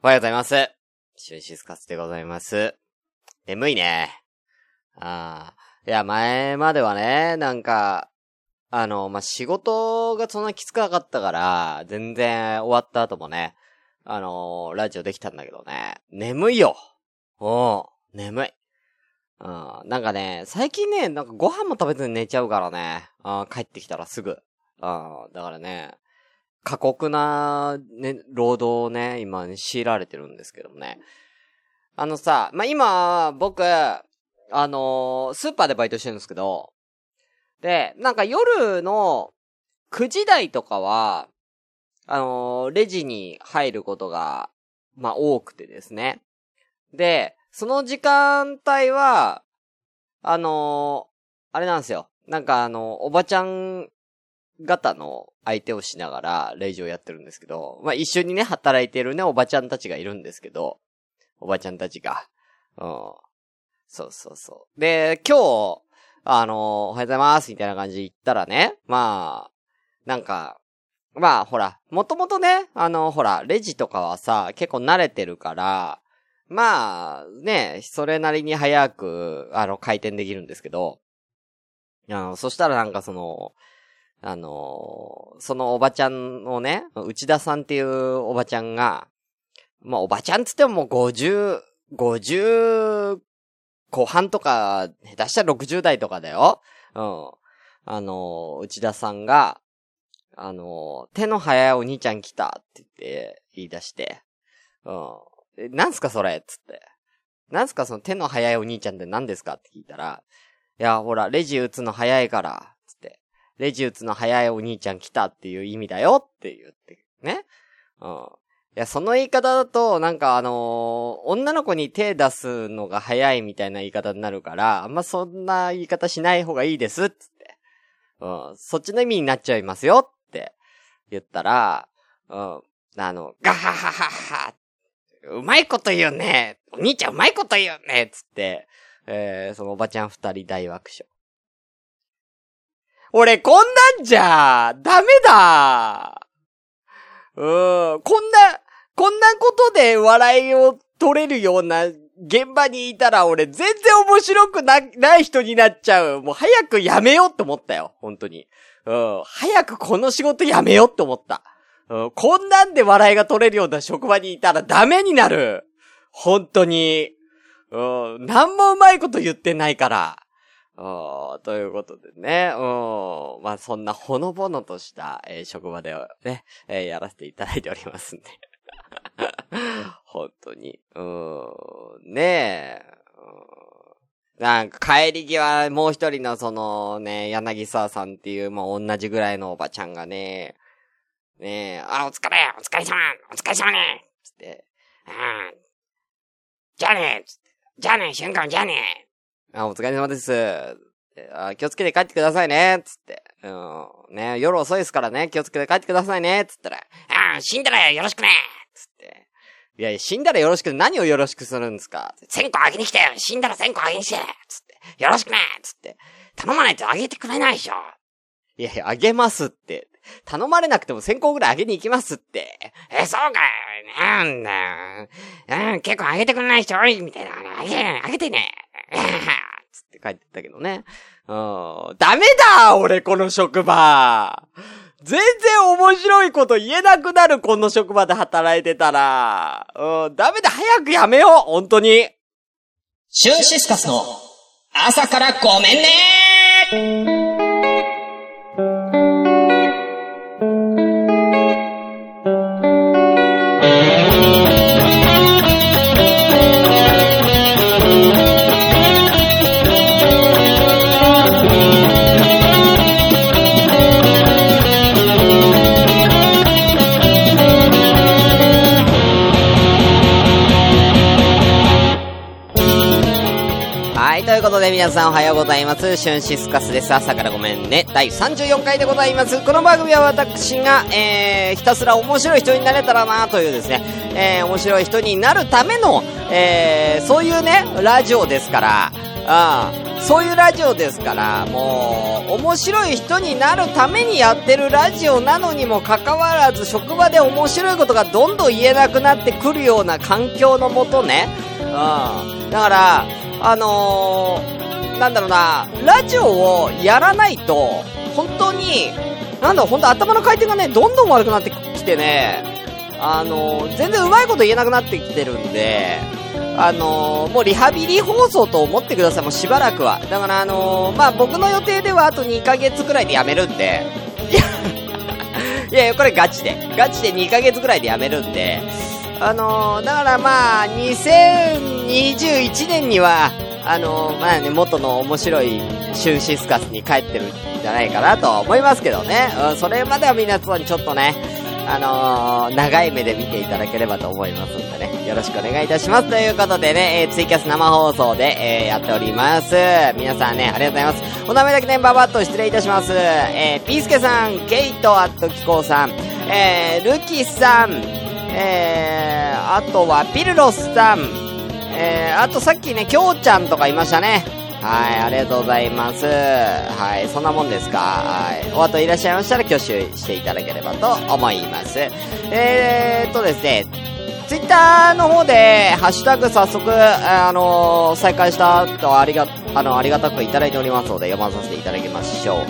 おはようございます。シュンシスカスでございます。眠いね。ああ。いや、前まではね、なんか、あの、まあ、仕事がそんなきつくなかったから、全然終わった後もね、あのー、ラジオできたんだけどね、眠いよ。おう、眠い。うん、なんかね、最近ね、なんかご飯も食べずに寝ちゃうからね、あ帰ってきたらすぐ。あだからね、過酷な、ね、労働をね、今、強いられてるんですけどもね。あのさ、まあ、今、僕、あのー、スーパーでバイトしてるんですけど、で、なんか夜の9時台とかは、あのー、レジに入ることが、まあ、多くてですね。で、その時間帯は、あのー、あれなんですよ。なんかあの、おばちゃん方の相手をしながら、レジをやってるんですけど、まあ、一緒にね、働いてるね、おばちゃんたちがいるんですけど、おばちゃんたちが。うん。そうそうそう。で、今日、あの、おはようございます、みたいな感じで言ったらね、まあ、なんか、まあ、ほら、もともとね、あの、ほら、レジとかはさ、結構慣れてるから、まあ、ね、それなりに早く、あの、回転できるんですけど、あの、そしたらなんかその、あのー、そのおばちゃんのね、内田さんっていうおばちゃんが、まあおばちゃんつってももう50、50後半とか、下手したら60代とかだよ。うん。あのー、内田さんが、あのー、手の早いお兄ちゃん来たって言って言い出して、うん。なんすかそれつって。なんすかその手の早いお兄ちゃんって何ですかって聞いたら、いや、ほら、レジ打つの早いから、レジ打つの早いお兄ちゃん来たっていう意味だよって言って、ね。うん。いや、その言い方だと、なんかあのー、女の子に手出すのが早いみたいな言い方になるから、あんまそんな言い方しない方がいいですっって。うん。そっちの意味になっちゃいますよって言ったら、うん。あの、ガハハハハうまいこと言うねお兄ちゃんうまいこと言うねつって、えー、そのおばちゃん二人大爆笑。俺、こんなんじゃ、ダメだ。うん、こんな、こんなことで笑いを取れるような現場にいたら俺全然面白くな、ない人になっちゃう。もう早くやめようって思ったよ。本当に。うん。早くこの仕事やめようって思った。うん。こんなんで笑いが取れるような職場にいたらダメになる。本当に。うん。何もうまいこと言ってないから。ということでね、うん、まあそんなほのぼのとした、えー、職場でね、えー、やらせていただいておりますんで。本当に。うん、ねえ。なんか帰り際、もう一人のそのね、柳沢さんっていう、まあ同じぐらいのおばちゃんがね、ねえ、あ、お疲れお疲れ様お疲れ様ねつって、うん。じゃあねじゃあね瞬間じゃあねあ、お疲れ様です。あ気をつけて帰ってくださいね、つって。うん。ね、夜遅いですからね、気をつけて帰ってくださいね、つったら、あ死んだらよろしくねつって。いや、いや死んだらよろしく何をよろしくするんですか？千個あげに来てよ死んだら千個あげにしてつって。よろしくねつって。頼まないとあげてくれないでしょいやいや、あげますって。頼まれなくても1000個ぐらいあげに行きますって。え、そうかよ。なんだよ。うん、結構あげてくれない人多いみたいな。あげ、あげてね。つって帰ってったけどね。うん。ダメだ俺この職場全然面白いこと言えなくなるこの職場で働いてたら。うん、ダメだ早くやめよう本当にシューシスカスの朝からごめんね皆さんおはようございます。シュンシスカスです。朝からごめんね。第34回でございます。この番組は私が、えー、ひたすら面白い人になれたらなというですね、えー、面白い人になるための、えー、そういうね、ラジオですから、あそういうラジオですから、もう、面白い人になるためにやってるラジオなのにもかかわらず、職場で面白いことがどんどん言えなくなってくるような環境のもとね。うん。だから、あのー、なんだろうな、ラジオをやらないと、本当に、なんだろう、本当頭の回転がね、どんどん悪くなってきてね、あの、全然うまいこと言えなくなってきてるんで、あの、もうリハビリ放送と思ってください、もうしばらくは。だからあの、まあ、僕の予定ではあと2ヶ月くらいで辞めるんで、いやいや、これガチで。ガチで2ヶ月くらいで辞めるんで、あの、だからまあ、2021年には、あの、まあね、元の面白いシュンシスカスに帰ってるんじゃないかなと思いますけどね。うん、それまでは皆さんちょっとね、あのー、長い目で見ていただければと思いますんでね。よろしくお願いいたします。ということでね、えー、ツイキャス生放送で、えー、やっております。皆さんね、ありがとうございます。お名前だけね、ばばっと失礼いたします。えー、ピースケさん、ケイトアットキコーさん、えー、ルキさん、えー、あとはピルロスさん、えー、あとさっきね、きょうちゃんとかいましたね。はい、ありがとうございます。はい、そんなもんですか。はい。お後いらっしゃいましたら挙手していただければと思います。えーっとですね、ツイッターの方で、ハッシュタグ早速、あのー、再開したとありが、あの、ありがたくいただいておりますので、読まさせていただきましょう。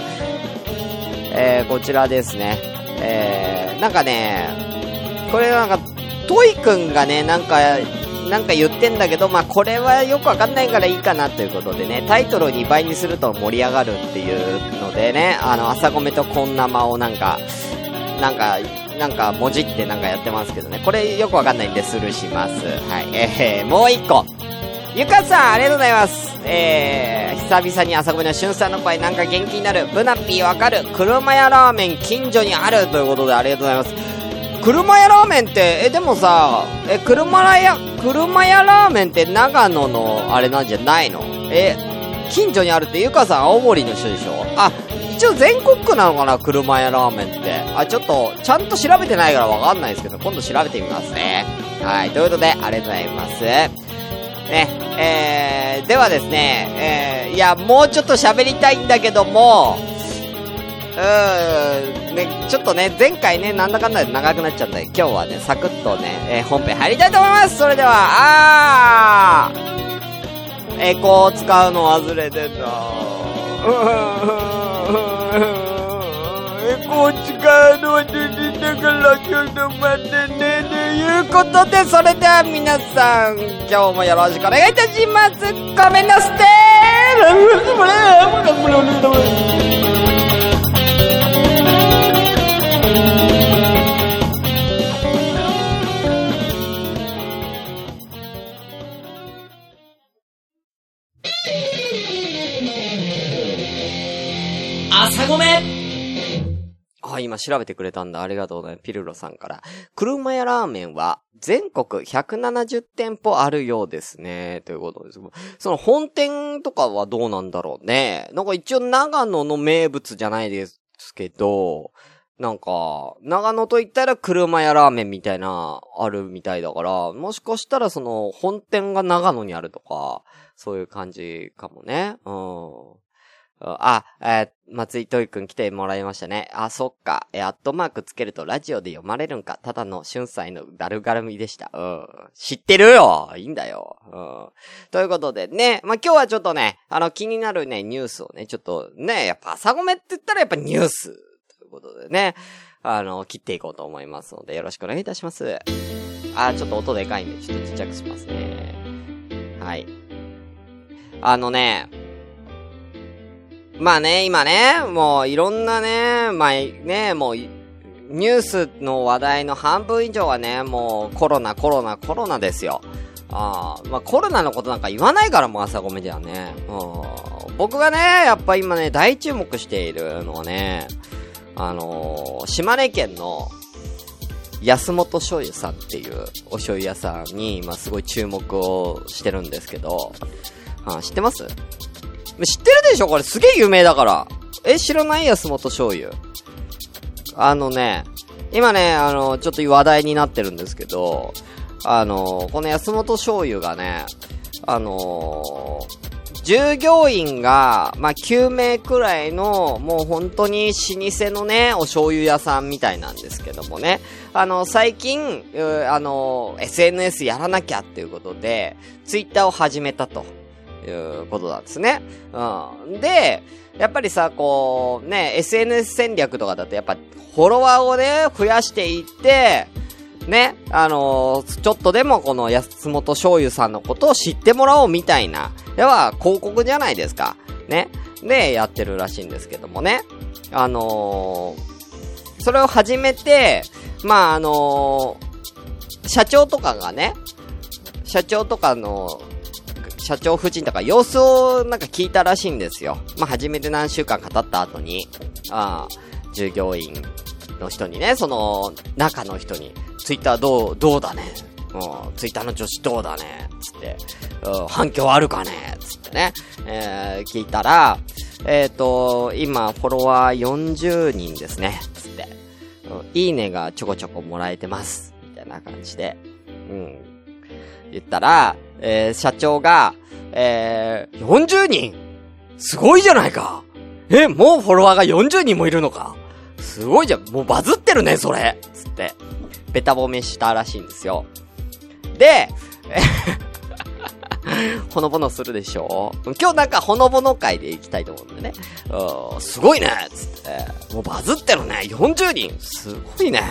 えー、こちらですね。えー、なんかね、これなんか、トイくんがね、なんか、なんか言ってんだけど、まあ、これはよくわかんないからいいかなということでね、タイトルを2倍にすると盛り上がるっていうのでね、あの、朝米とこんなまをなんか、なんか、なんか、文字ってなんかやってますけどね。これよくわかんないんでスルーします。はい。えー、もう一個。ゆかさん、ありがとうございます。えー、久々に朝ごめのしゅんさんの声なんか元気になる。ブナピーわかる。車屋ラーメン近所にある。ということでありがとうございます。車屋ラーメンって、え、でもさ、え、車屋、車屋ラーメンって長野のあれなんじゃないの？え、近所にあるってゆかさん青森の人でしょ？あ、一応全国区なのかな？車屋ラーメンって。あ、ちょっと、ちゃんと調べてないからわかんないですけど、今度調べてみますね。はい、ということで、ありがとうございます。ね、えー、ではですね、えー、いや、もうちょっと喋りたいんだけども、ーん、ね、ちょっとね、前回ね、なんだかんだで長くなっちゃったんで、今日はね、サクッとね、えー、本編入りたいと思いますそれでは、あーエコー使うの忘れてた。エコー使うのは出てだからちょっと待ってね。ということで、それでは皆さん、今日もよろしくお願いいたします。ごめんなさい朝調べてくれたんだ。ありがとうございます。ピルロさんから。車屋ラーメンは全国170店舗あるようですね。ということです。その本店とかはどうなんだろうね。なんか一応長野の名物じゃないですけど、なんか、長野と言ったら車屋ラーメンみたいな、あるみたいだから、もしかしたらその、本店が長野にあるとか、そういう感じかもね。うん。あ、えー、松井トイくん来てもらいましたね。あ、そっか。えアットマークつけるとラジオで読まれるんか。ただの春菜のだるがらみでした。うん。知ってるよいいんだよ。うん。ということでね、まあ、今日はちょっとね、あの気になるね、ニュースをね、ちょっとね、やっぱ朝ごめって言ったらやっぱニュース。ということでね、あの、切っていこうと思いますので、よろしくお願いいたします。あ、ちょっと音でかいんで、ちょっとちっちゃくしますね。はい。あのね、まあね、今ね、もういろんなね、まあね、もう、ニュースの話題の半分以上はね、もうコロナ、コロナ、コロナですよ。あ、まあコロナのことなんか言わないからもう朝ごめじゃね。僕がね、やっぱ今ね、大注目しているのはね、あのー、島根県の安本醤油さんっていうお醤油屋さんに今すごい注目をしてるんですけど、あ知ってます？知ってるでしょ？これすげえ有名だから。え、知らない？安本醤油。あのね、今ね、あの、ちょっと話題になってるんですけど、あの、この安本醤油がね、あの従業員が、まあ、9名くらいの、もう本当に老舗のね、お醤油屋さんみたいなんですけどもね。あの、最近、あの、SNS やらなきゃっていうことで、ツイッターを始めたということなんですね。うん。で、やっぱりさ、こう、ね、SNS 戦略とかだとやっぱ、フォロワーをね、増やしていって、ね、あのー、ちょっとでもこの安本醤油さんのことを知ってもらおうみたいな、では広告じゃないですか。ね。で、やってるらしいんですけどもね。あのー、それを始めて、まあ、あのー、社長とかがね、社長とかの、社長夫人とか様子をなんか聞いたらしいんですよ。まあ、初めて何週間か経った後に、ああ、従業員の人にね、その、中の人に、ツイッターどう、どうだね？うん、ツイッターの女子どうだね？つって、うん、反響あるかね？つってね、えー、聞いたら、えっ、ー、と、今、フォロワー40人ですね。つって、うん、いいねがちょこちょこもらえてます。みたいな感じで、うん。言ったら、えー、社長が、えー、40人すごいじゃないかえ、もうフォロワーが40人もいるのかすごいじゃん。もうバズってるね、それつって。ベタ褒めしたらしいんですよ。で、ほのぼのするでしょ今日なんかほのぼの会で行きたいと思うんでね。うん、すごいねつって。もうバズってるね !40 人すごいね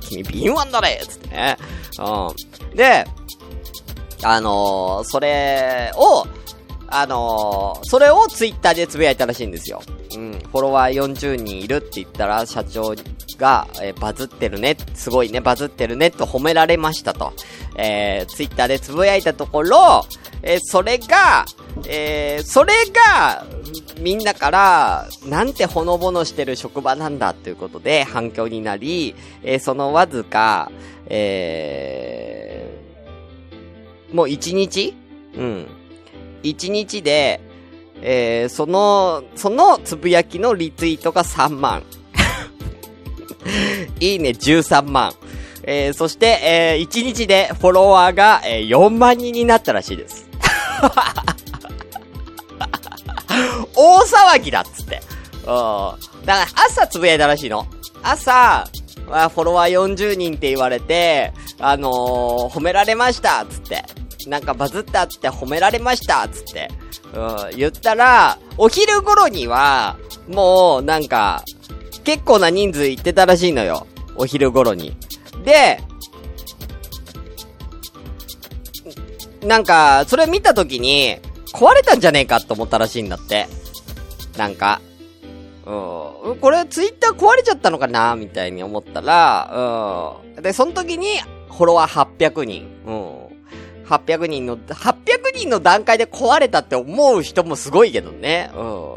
君敏腕だねつってね。うん。で、あのー、それを、あのー、それをツイッターでつぶやいたらしいんですよ。うん、フォロワー40人いるって言ったら、社長が、えー、バズってるね、すごいね、バズってるね、と褒められましたと。えー、ツイッターでつぶやいたところ、えー、それが、えー、それが、みんなから、なんてほのぼのしてる職場なんだということで反響になり、えー、そのわずか、えー、もう一日？うん。一日で、えー、その、そのつぶやきのリツイートが3万。いいね13万。えー、そして、えー、1日でフォロワーが、えー、4万人になったらしいです。大騒ぎだっつって。うん。だから朝つぶやいたらしいの。朝、フォロワー40人って言われて、あのー、褒められましたっつって。なんかバズったって褒められましたつって。うん、言ったら、お昼頃には、もう、なんか、結構な人数行ってたらしいのよ。お昼頃に。で、なんか、それ見た時に、壊れたんじゃねえかと思ったらしいんだって。なんか。うん。これ、ツイッター壊れちゃったのかなみたいに思ったら、うん。で、その時に、フォロワー800人。うん。800人の、800人の段階で壊れたって思う人もすごいけどね。うん。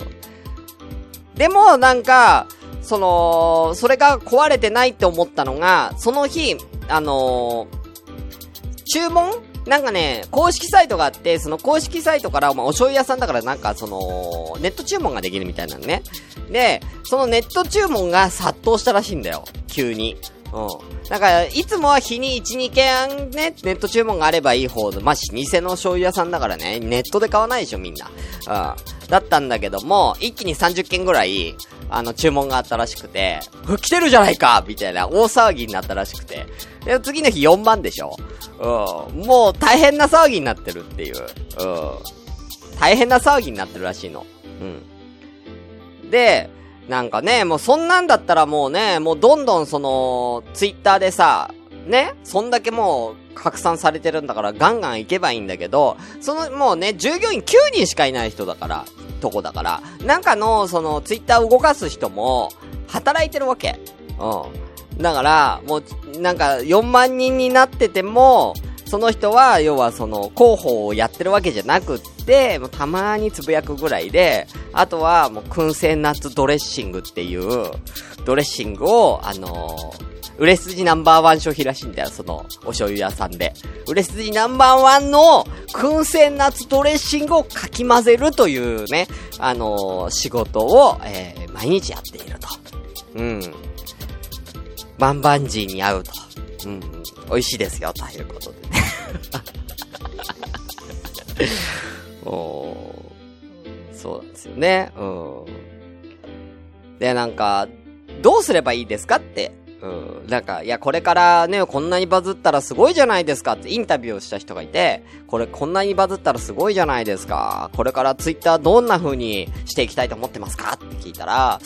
でも、なんか、その、それが壊れてないって思ったのが、その日、あのー、注文？なんかね、公式サイトがあって、その公式サイトから、まあ、お醤油屋さんだからなんかその、ネット注文ができるみたいなのね。で、そのネット注文が殺到したらしいんだよ。急に。うん。なんか、いつもは日に1、2件ね、ネット注文があればいい方で、まあ、老舗の醤油屋さんだからね、ネットで買わないでしょ、みんな。うん。だったんだけども、一気に30件ぐらい、あの、注文があったらしくて、来てるじゃないかみたいな、大騒ぎになったらしくて。で、次の日4番でしょうん。もう大変な騒ぎになってるっていう。うん。大変な騒ぎになってるらしいの。うん。で、なんかね、もうそんなんだったらもうね、もうどんどんその、ツイッターでさ、ね、そんだけもう拡散されてるんだからガンガン行けばいいんだけど、そのもうね、従業員9人しかいない人だから、とこだから、なんかの、その、ツイッター動かす人も、働いてるわけ。うん。だから、もう、なんか、4万人になってても、その人は、要はその、広報をやってるわけじゃなくって、もうたまにつぶやくぐらいで、あとはもう燻製ナッツドレッシングっていう、ドレッシングを、あのー、売れ筋ナンバーワン商品らしいんだよ、その、お醤油屋さんで。売れ筋ナンバーワンの、燻製ナッツドレッシングをかき混ぜるというね、あのー、仕事を、えー、毎日やっていると。うん。バンバンジーに合うと。うん。美味しいですよ、ということで。そうなんですよね。うん。で、なんか、どうすればいいですかって。うん。なんか、いや、これからね、こんなにバズったらすごいじゃないですかってインタビューをした人がいて、これこんなにバズったらすごいじゃないですか。これからツイッターどんな風にしていきたいと思ってますかって聞いたら、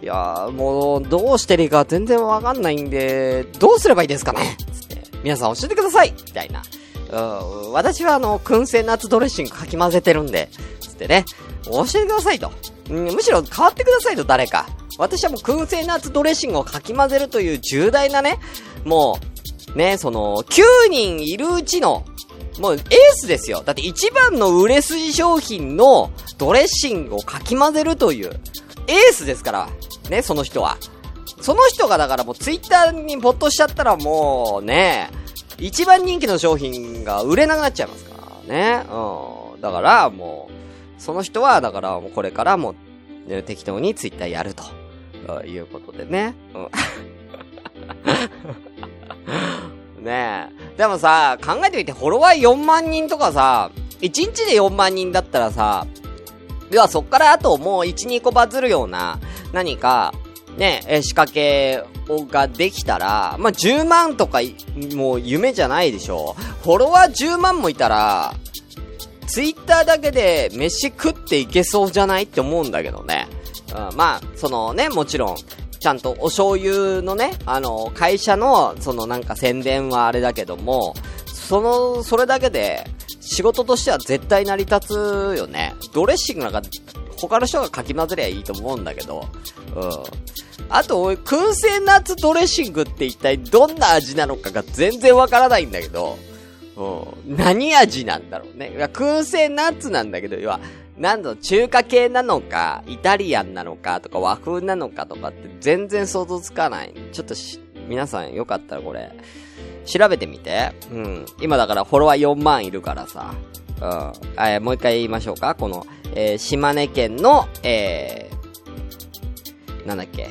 いやもう、どうしてるか全然わかんないんで、どうすればいいですかねつって、皆さん教えてくださいみたいな。うん、私はあの、燻製夏ドレッシングかき混ぜてるんで、つってね、教えてくださいと。うん、むしろ変わってくださいと、誰か。私はもう燻製ナッツドレッシングをかき混ぜるという重大なね、もう、ね、その、9人いるうちの、もうエースですよ。だって一番の売れ筋商品のドレッシングをかき混ぜるという、エースですから、ね、その人は。その人がだからもうツイッターにポッとしちゃったらもうね、一番人気の商品が売れなくなっちゃいますからね。うん。だからもう、その人はだからもうこれからもう、適当にツイッターやると。ということでね。うん。ねえ。でもさ、考えてみて、フォロワー4万人とかさ、1日で4万人だったらさ、ではそっからあともう1、2個バズるような、何か、ね、仕掛けができたら、まあ、10万とか、もう夢じゃないでしょ。フォロワー10万もいたら、ツイッターだけで飯食っていけそうじゃないって思うんだけどね。うん、まあ、そのね、もちろん、ちゃんとお醤油のね、あの、会社の、そのなんか宣伝はあれだけども、その、それだけで、仕事としては絶対成り立つよね。ドレッシングなんか、他の人がかき混ぜりゃいいと思うんだけど、うん。あと、燻製ナッツドレッシングって一体どんな味なのかが全然わからないんだけど、うん。何味なんだろうね。燻製ナッツなんだけど、要は、なんだ中華系なのか、イタリアンなのかとか和風なのかとかって全然想像つかない。ちょっとし、皆さんよかったらこれ、調べてみて。うん。今だからフォロワー4万いるからさ。うん。えもう一回言いましょうか。この、えー、島根県の、えー、なんだっけ？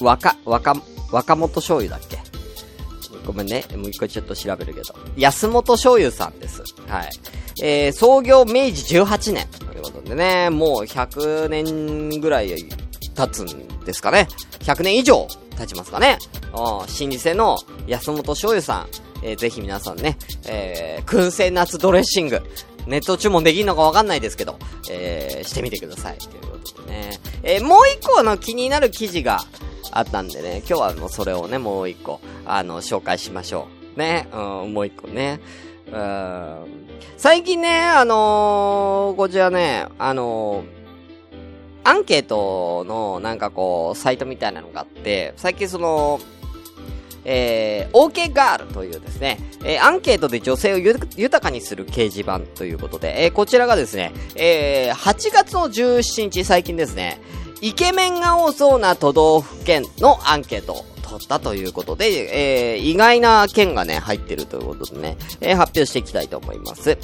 若、若、若本醤油だっけ？ごめんね。もう一回ちょっと調べるけど。安本醤油さんです。はい。えー、創業明治18年ということでね、もう100年ぐらい経つんですかね。100年以上経ちますかね。うん、老舗の安本醤油さん、えー、ぜひ皆さんね、えー、燻製夏ドレッシング、ネット注文できるのかわかんないですけど、えー、してみてください。ということでね。えー、もう一個の気になる記事があったんでね、今日はもうそれをね、もう一個、あの、紹介しましょう。ね、うん、もう一個ね。うん、最近ね、あのー、こちらね、あのー、アンケートのなんかこう、サイトみたいなのがあって、最近その、えー、OK ガールというですね、えー、アンケートで女性を豊かにする掲示板ということで、えー、こちらがですね、えー、8月の17日最近ですね、イケメンが多そうな都道府県のアンケートを取ったということで、えー、意外な県がね、入ってるということでね、えー、発表していきたいと思います。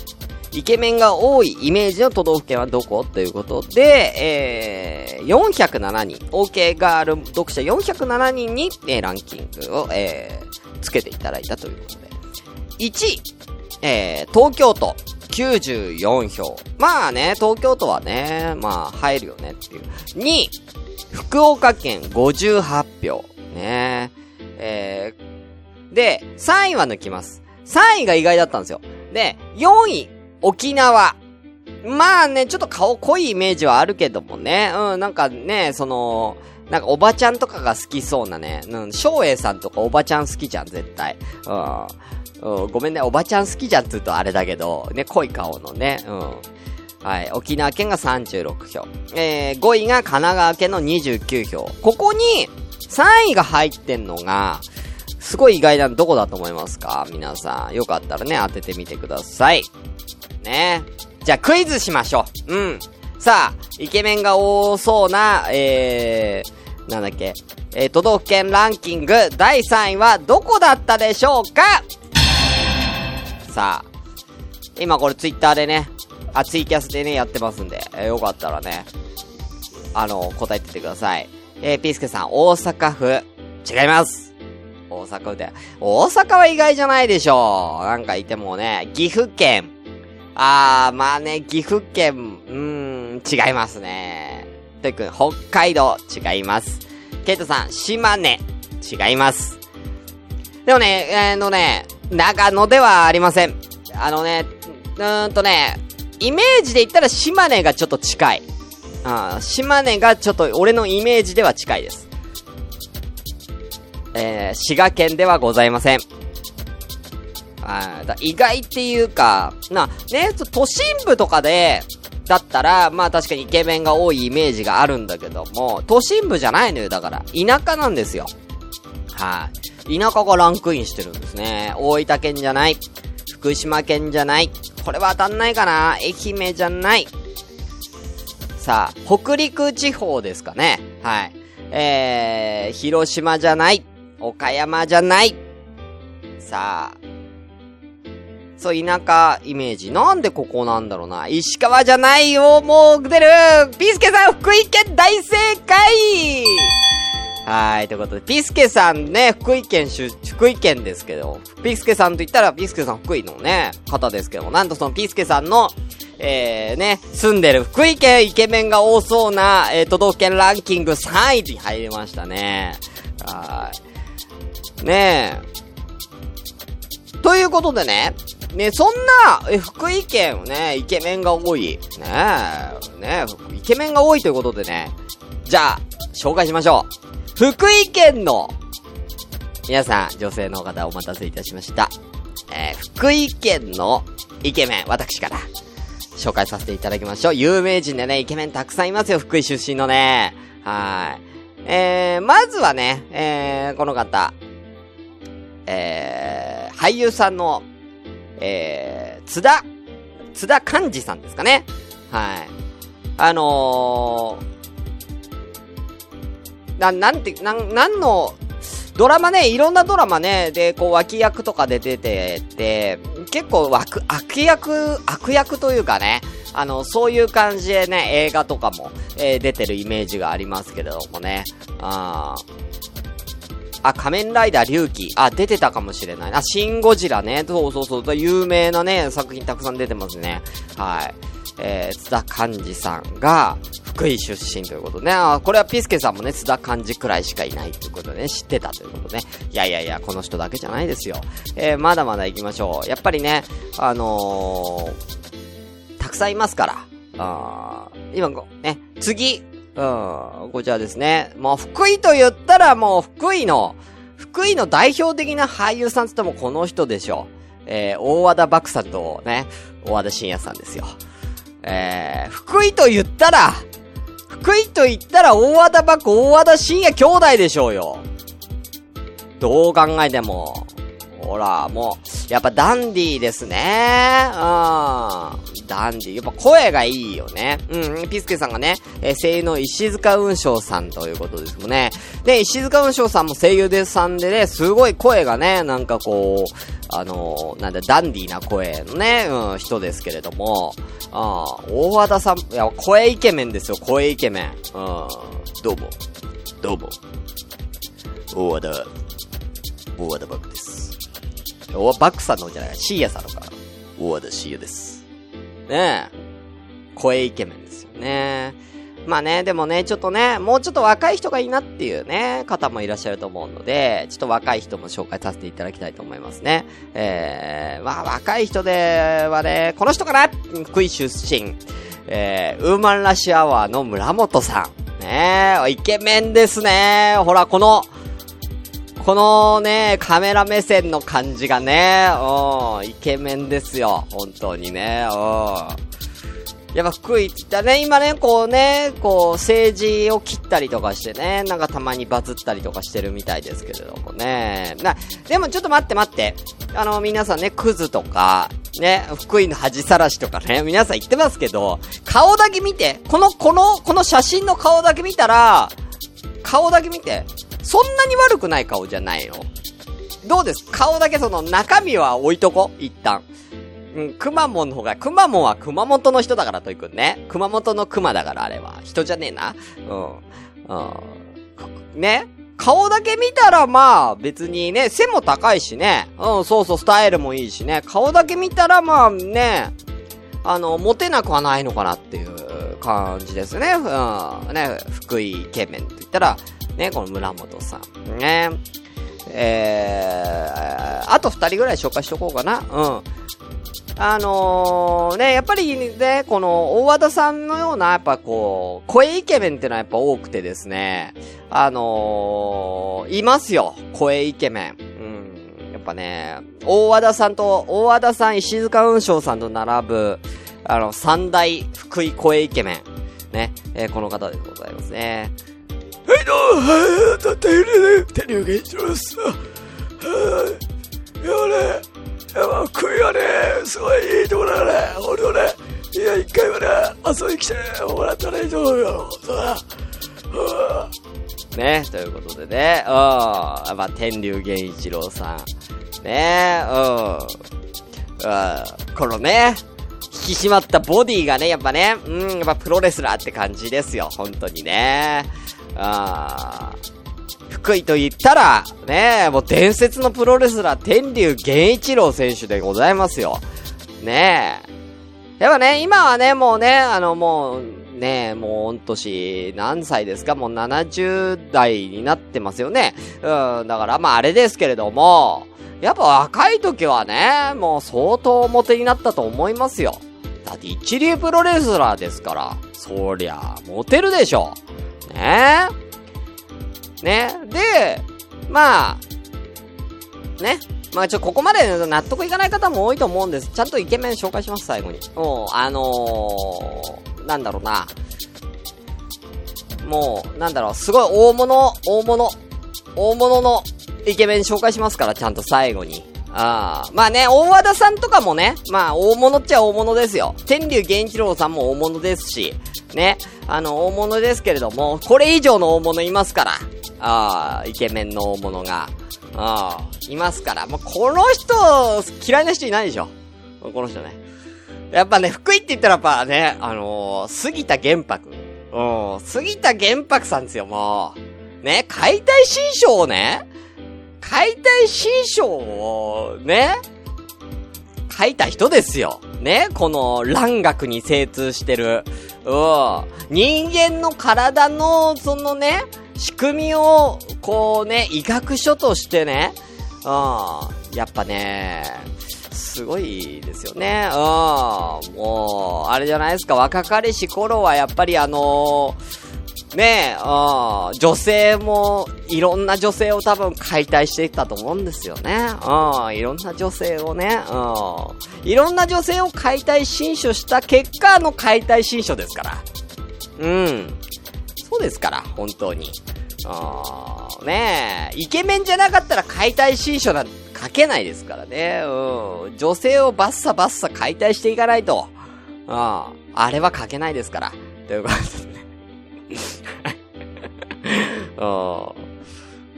イケメンが多いイメージの都道府県はどこということで、えー、407人、OK ガール読者407人に、えー、ランキングを、えー、つけていただいたということで。1位、えー、東京都、94票。まあね、東京都はね、まあ入るよねっていう。2位、福岡県58票。ね。えー、で、3位は抜きます。3位が意外だったんですよ。で、4位、沖縄。まあね、ちょっと顔濃いイメージはあるけどもね。うん、なんかね、その、なんかおばちゃんとかが好きそうなね。うん、翔英さんとかおばちゃん好きじゃん、絶対。うん。うん、ごめんね、おばちゃん好きじゃんって言うとあれだけど、ね、濃い顔のね。うん。はい。沖縄県が36票。えー、5位が神奈川県の29票。ここに、3位が入ってんのが、すごい意外なのどこだと思いますか？皆さん。よかったらね、当ててみてください。ね。じゃあクイズしましょう。うん。さあ、イケメンが多そうな、えー、なんだっけ。えー、都道府県ランキング第3位はどこだったでしょうか？さあ、今これツイッターでね、あ、ツイキャスでね、やってますんで、えー、よかったらね、あの、答えてってください。えー、ピースケさん、大阪府。違います。大阪府で。大阪は意外じゃないでしょう。なんかいてもね、岐阜県。あー、まあね、岐阜県、うーん、違いますね。といくん、北海道、違います。ケイトさん、島根、違います。でもね、えーのね、長野ではありません。あのね、うーんとね、イメージで言ったら島根がちょっと近い。あ島根がちょっと俺のイメージでは近いです。えー、滋賀県ではございません。あだ意外っていうか、な、ね、都心部とかで、だったら、まあ確かにイケメンが多いイメージがあるんだけども、都心部じゃないのよ、だから。田舎なんですよ。はい。田舎がランクインしてるんですね。大分県じゃない。福島県じゃない。これは当たんないかな愛媛じゃない。さあ、北陸地方ですかね。はい。えー、広島じゃない。岡山じゃない。さあ、そう、田舎イメージ。なんでここなんだろうな。石川じゃないよ、もう出るピースケさん、福井県大正解はい、ということで、ピースケさんね、福井県出、福井県ですけど、ピースケさんと言ったら、ピースケさん福井のね、方ですけども、なんとそのピースケさんの、えー、ね、住んでる福井県イケメンが多そうな、えー、都道府県ランキング3位に入りましたね。はい。ねえ。ということでね、ね、そんな、福井県ね、イケメンが多い。ねえ、ねえ、イケメンが多いということでね、じゃあ、紹介しましょう。福井県の、皆さん、女性の方お待たせいたしました。えー福井県のイケメン、私から、紹介させていただきましょう。有名人でね、イケメンたくさんいますよ、福井出身のね。はい。えー、まずはね、えー、この方、えー、俳優さんの、えー、津田、津田寛治さんですかね。はい。あのー、な、なんて、なん、なんの、ドラマね、いろんなドラマね、で、こう、脇役とかで出てて、結構、悪、悪役、悪役というかね、あの、そういう感じでね、映画とかも、えー出てるイメージがありますけれどもね。あーあ、仮面ライダー龍騎。あ、出てたかもしれない。あ、シンゴジラね。そうそうそう。有名なね、作品たくさん出てますね。はい。えー、津田寛治さんが、福井出身ということね。あ、これはピスケさんもね、津田寛治くらいしかいないということでね、知ってたということでね。いやいやいや、この人だけじゃないですよ。えー、まだまだ行きましょう。やっぱりね、あのー、たくさんいますから。あー今、ね、次、うん、こちらですね。もう福井と言ったらもう福井の、福井の代表的な俳優さんつってもこの人でしょう。えー、大和田漠さんとね、大和田信也さんですよ。えー、福井と言ったら、福井と言ったら大和田漠、大和田信也兄弟でしょうよ。どう考えても。ほら、もう、やっぱダンディーですね。うん。ダンディー。やっぱ声がいいよね。うん、ピスケさんがね、えー声優の石塚雲章さんということですもんね。で、石塚雲章さんも声優でさんでね、すごい声がね、なんかこう、あのーなんだ、ダンディーな声のね、うん、人ですけれども、あー大和田さん、いや、声イケメンですよ、声イケメン。うん、どうも、どうも、大和田、大和田バックです。おバックさんのじゃない、シーヤさんのか。大和田シーヤです。ねえ。声イケメンですよね。まあね、でもね、ちょっとね、もうちょっと若い人がいいなっていうね、方もいらっしゃると思うので、ちょっと若い人も紹介させていただきたいと思いますね。えー、まあ若い人ではね、この人かな？福井出身。えー、ウーマンラッシュアワーの村本さん。ねえ、イケメンですね。ほら、この、このね、カメラ目線の感じがね、うん、イケメンですよ。本当にね、うん。やっぱ福井って言ったね、今ね、こうね、こう政治を切ったりとかしてね、なんかたまにバズったりとかしてるみたいですけれどもね。な、でもちょっと待って待って。あの、皆さんね、クズとか、ね、福井の恥さらしとかね、皆さん言ってますけど、顔だけ見て、この、この、この写真の顔だけ見たら、顔だけ見て、そんなに悪くない顔じゃないのどうです？顔だけその中身は置いとこ？一旦。うん、くまモンの方が、くまモンは熊本の人だからといくんね。熊本の熊だからあれは。人じゃねえな。うん。うん。ね？顔だけ見たらまあ別にね、背も高いしね。うん、そうそう、スタイルもいいしね。顔だけ見たらまあね、あの、モテなくはないのかなっていう感じですね。うん。ね、福井イケメンって言ったら、ね、この村本さん。ね。えー、あと二人ぐらい紹介しとこうかな。うん。あのー、ね、やっぱりね、この大和田さんのような、やっぱこう、声イケメンってのはやっぱ多くてですね、あのー、いますよ、声イケメン。うん。やっぱね、大和田さんと、大和田さん、石塚雲章さんと並ぶ、あの、三大福井声イケメン。ね、えー、この方でございますね。はいどうも、はい、だっているね、手に受け一郎です。はい、いやね、やっぱ食いはね、すごいいいところだね、ほんとね。いや、一回はね、遊びに来てもらったらいいと思うよ、そうだ。ね、ということでね、うん、やっぱ天竜源一郎さん。ね、うん。うん、このね、引き締まったボディがね、やっぱね、うん、やっぱプロレスラーって感じですよ、本当にね。あ福井と言ったら、ねえもう伝説のプロレスラー、天竜源一郎選手でございますよ。ねえ。やっぱね、今はね、もうね、あの、もう、ねえもう御年、何歳ですかもう70代になってますよね。うん、だからまああれですけれども、やっぱ若い時はね、もう相当表になったと思いますよ。だって一流プロレスラーですから、そりゃ、モテるでしょ。ねね。で、まあ、ね。まあちょ、ここまで納得いかない方も多いと思うんです。ちゃんとイケメン紹介します、最後に。もう、あのー、なんだろうな。もう、なんだろう、すごい大物、大物、大物のイケメン紹介しますから、ちゃんと最後に。ああ。まあね、大和田さんとかもね、まあ大物っちゃ大物ですよ。天竜源一郎さんも大物ですし、ね。あの、大物ですけれども、これ以上の大物いますから。ああ、イケメンの大物が。ああ、いますから。もうこの人、嫌いな人いないでしょ。この人ね。やっぱね、福井って言ったらやっぱね、あのー、杉田玄白。うん、杉田玄白さんですよ、もう。ね、解体新書をね、解体新書をね、書いた人ですよ。ね、この蘭学に精通してる。うん。人間の体の、そのね、仕組みを、こうね、医学書としてね、うん。やっぱね、すごいですよね。うん。もう、あれじゃないですか、若かりし頃はやっぱりあのーねえ、うん、女性も、いろんな女性を多分解体していったと思うんですよね。うん、いろんな女性をね、うん。いろんな女性を解体新書した結果の解体新書ですから。うん。そうですから、本当に。うん、ねえ、イケメンじゃなかったら解体新書なんて書けないですからね。うん。女性をバッサバッサ解体していかないと。うん。あれは書けないですから。ということでうん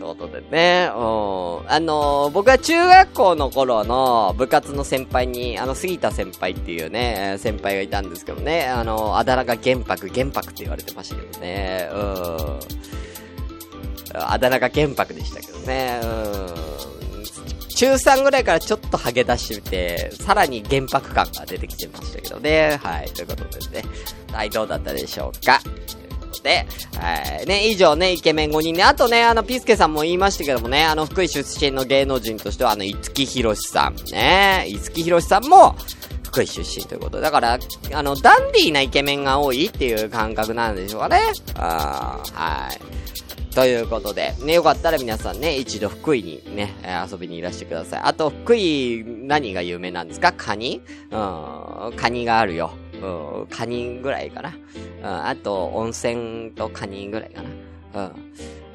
ということでね、うん。あのー、僕は中学校の頃の部活の先輩に、あの、杉田先輩っていうね、先輩がいたんですけどね、あの、あだ名が玄白、玄白って言われてましたけどね、うん。あだ名が玄白でしたけどね、うん。中3ぐらいからちょっとハゲ出してて、さらに玄白感が出てきてましたけどね。はい。ということでね。はい、どうだったでしょうか。で、えー、ね、以上ね、イケメン5人ね、あとね、あの、ピスケさんも言いましたけどもね、あの、福井出身の芸能人としては、あの、五木ひろしさん、ね、五木ひろしさんも、福井出身ということだから、あの、ダンディーなイケメンが多いっていう感覚なんでしょうかね。あはい。ということで、ね、よかったら皆さんね、一度福井にね、遊びにいらしてください。あと、福井、何が有名なんですか？カニ？うん、カニがあるよ。うん、カニぐらいかな。うん、あと、温泉とカニぐらいかな。うん。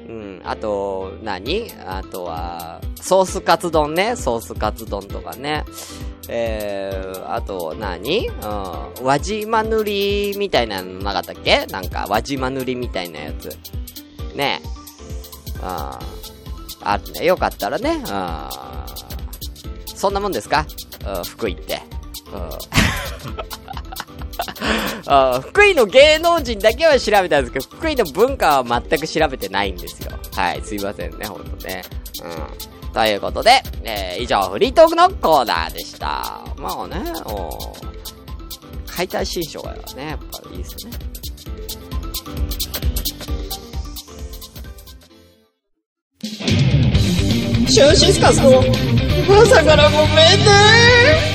うん、あと、何？あとは、ソースカツ丼ね。ソースカツ丼とかね。えー、あと何、うん、輪島塗りみたいなのなかったっけ？なんか、輪島塗りみたいなやつ。ねえ。うん。あね。よかったらね。うん。そんなもんですか？うん、福井って。うん。あ福井の芸能人だけは調べたんですけど、福井の文化は全く調べてないんですよ。はい、すいませんね、ほんとね。うん。ということで、えー、以上、フリートークのコーナーでした。まあね、解体新書がね、やっぱいいですね。シュンシスカスの朝からごめんね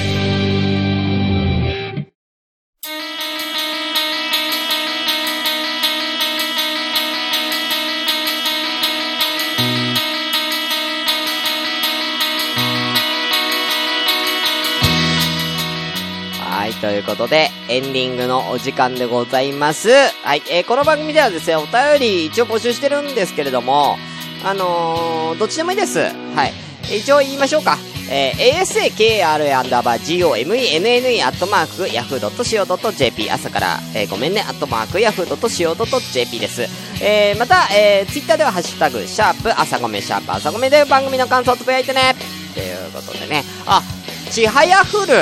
い、ということで、エンディングのお時間でございます。はい、えーこの番組ではですね、お便り一応募集してるんですけれども、あのー、どっちでもいいです。はい。一応言いましょうか。えー、asakr アンダーバー gomenne アットマーク yahoo.co.jp 朝から、えーごめんね、アットマーク yahoo.co.jp です。えー、また、えー、ツイッターではハッシュタグ、シャープ、朝ごめ、シャープ、朝ごめで番組の感想をつぶやいてね。ということでね。あ、ちはやふる。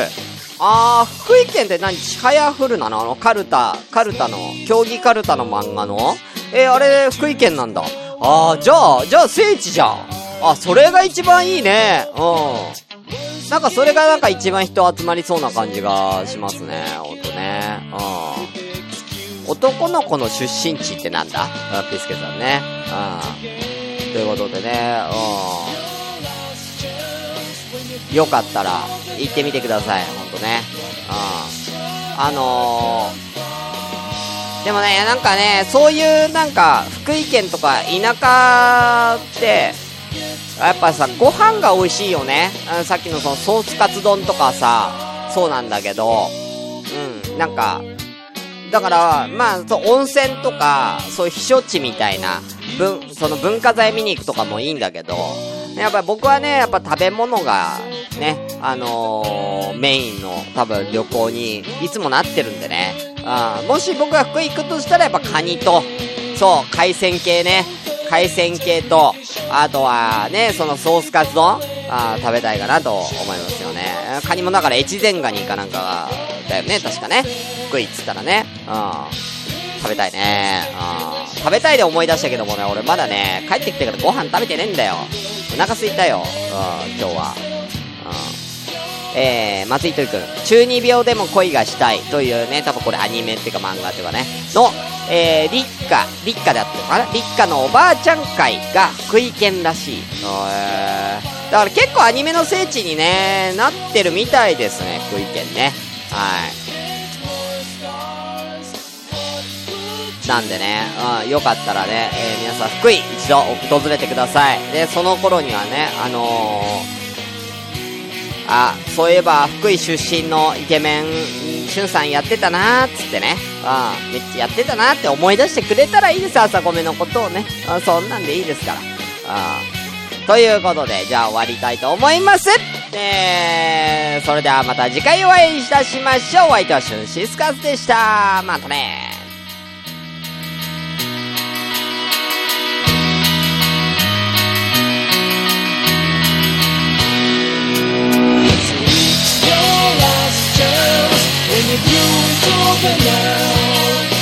あー、福井県って何？ちはやふるなの？あの、カルタ、カルタの、競技カルタの漫画の？えー、あれ、福井県なんだ。あー、じゃあ、じゃあ聖地じゃん。あ、それが一番いいね。うん。なんかそれがなんか一番人集まりそうな感じがしますね。ほんとね。うん。男の子の出身地ってなんだ？あピスケさんね。うん。ということでね、うん。よかったら、行ってみてください。ほんとね。うん。あのー、でもね、なんかね、そういうなんか、福井県とか田舎って、やっぱさ、ご飯が美味しいよね。あさっきのそのソースカツ丼とかさ、そうなんだけど、うん、なんか、だから、まあ、そう、温泉とか、そういう避暑地みたいな、文、その文化財見に行くとかもいいんだけど、やっぱ僕はね、やっぱ食べ物が、ね、あのー、メインの多分旅行にいつもなってるんでね。あもし僕が福井行くとしたらやっぱカニと、そう、海鮮系ね。海鮮系と、あとはね、そのソースカツ丼あ食べたいかなと思いますよね。カニもだから越前ガニかなんかだよね、確かね。福井っつったらね。うん。食べたいね。うん。食べたいで思い出したけどもね、俺まだね、帰ってきてからご飯食べてねえんだよ。お腹すいたよ。うん、今日は。えー、松井といくん、中二病でも恋がしたいというね、多分これアニメっていうか漫画っていうかね、の、えー、立花、立花であってるのかな立花のおばあちゃん会が福井県らしい。えー、だから結構アニメの聖地にね、なってるみたいですね、福井県ね。はい。なんでね、うん、よかったらね、えー皆さん福井一度訪れてください。で、その頃にはね、あのー、あ、そういえば福井出身のイケメン、しゅんさんやってたなーっつってね、うん、めっちゃやってたなって思い出してくれたらいいです、朝ごめのことをね。うん、そんなんでいいですから。うん。ということで、じゃあ終わりたいと思います。えー、それではまた次回お会いいたしましょう。お相手はシュンシスカスでした。またね yourself you're blue and open now.